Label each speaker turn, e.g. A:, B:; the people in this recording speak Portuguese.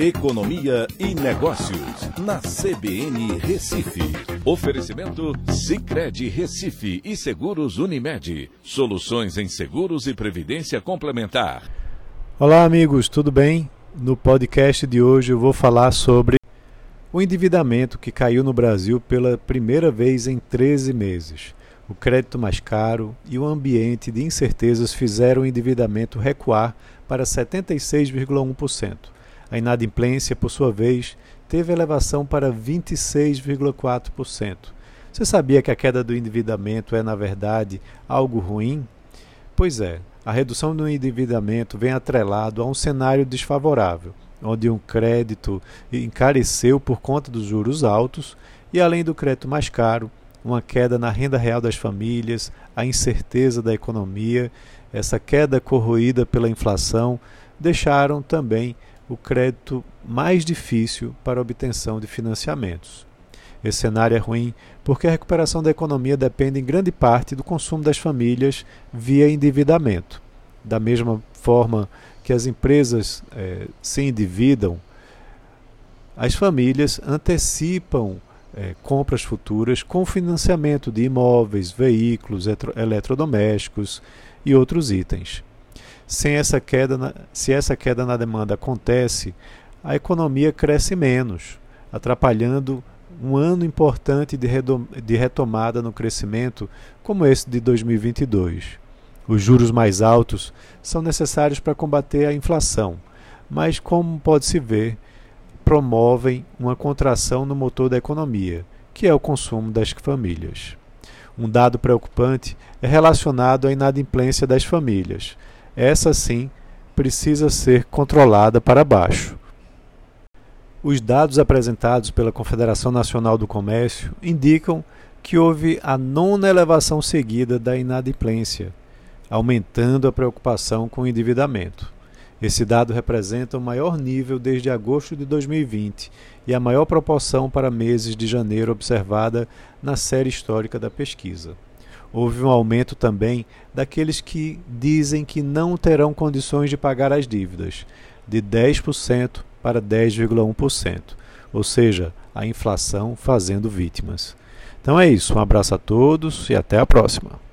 A: Economia e Negócios, na CBN Recife. Oferecimento Cicred Recife e Seguros Unimed. Soluções em seguros e previdência complementar.
B: Olá, amigos, tudo bem? No podcast de hoje eu vou falar sobre o endividamento que caiu no Brasil pela primeira vez em 13 meses. O crédito mais caro e o ambiente de incertezas fizeram o endividamento recuar para 76,1%. A inadimplência, por sua vez, teve elevação para 26,4%. Você sabia que a queda do endividamento é, na verdade, algo ruim? Pois é, a redução do endividamento vem atrelado a um cenário desfavorável, onde um crédito encareceu por conta dos juros altos e, além do crédito mais caro, uma queda na renda real das famílias, a incerteza da economia, essa queda corroída pela inflação, deixaram também o crédito mais difícil para obtenção de financiamentos. Esse cenário é ruim porque a recuperação da economia depende em grande parte do consumo das famílias via endividamento. Da mesma forma que as empresas eh, se endividam, as famílias antecipam eh, compras futuras com financiamento de imóveis, veículos, eletrodomésticos e outros itens. Sem essa queda se essa queda na demanda acontece, a economia cresce menos, atrapalhando um ano importante de, de retomada no crescimento como esse de 2022. Os juros mais altos são necessários para combater a inflação, mas, como pode-se ver, promovem uma contração no motor da economia, que é o consumo das famílias. Um dado preocupante é relacionado à inadimplência das famílias essa sim precisa ser controlada para baixo. Os dados apresentados pela Confederação Nacional do Comércio indicam que houve a nona elevação seguida da inadimplência, aumentando a preocupação com o endividamento. Esse dado representa o maior nível desde agosto de 2020 e a maior proporção para meses de janeiro observada na série histórica da pesquisa houve um aumento também daqueles que dizem que não terão condições de pagar as dívidas, de 10% para 10,1%, ou seja, a inflação fazendo vítimas. Então é isso, um abraço a todos e até a próxima.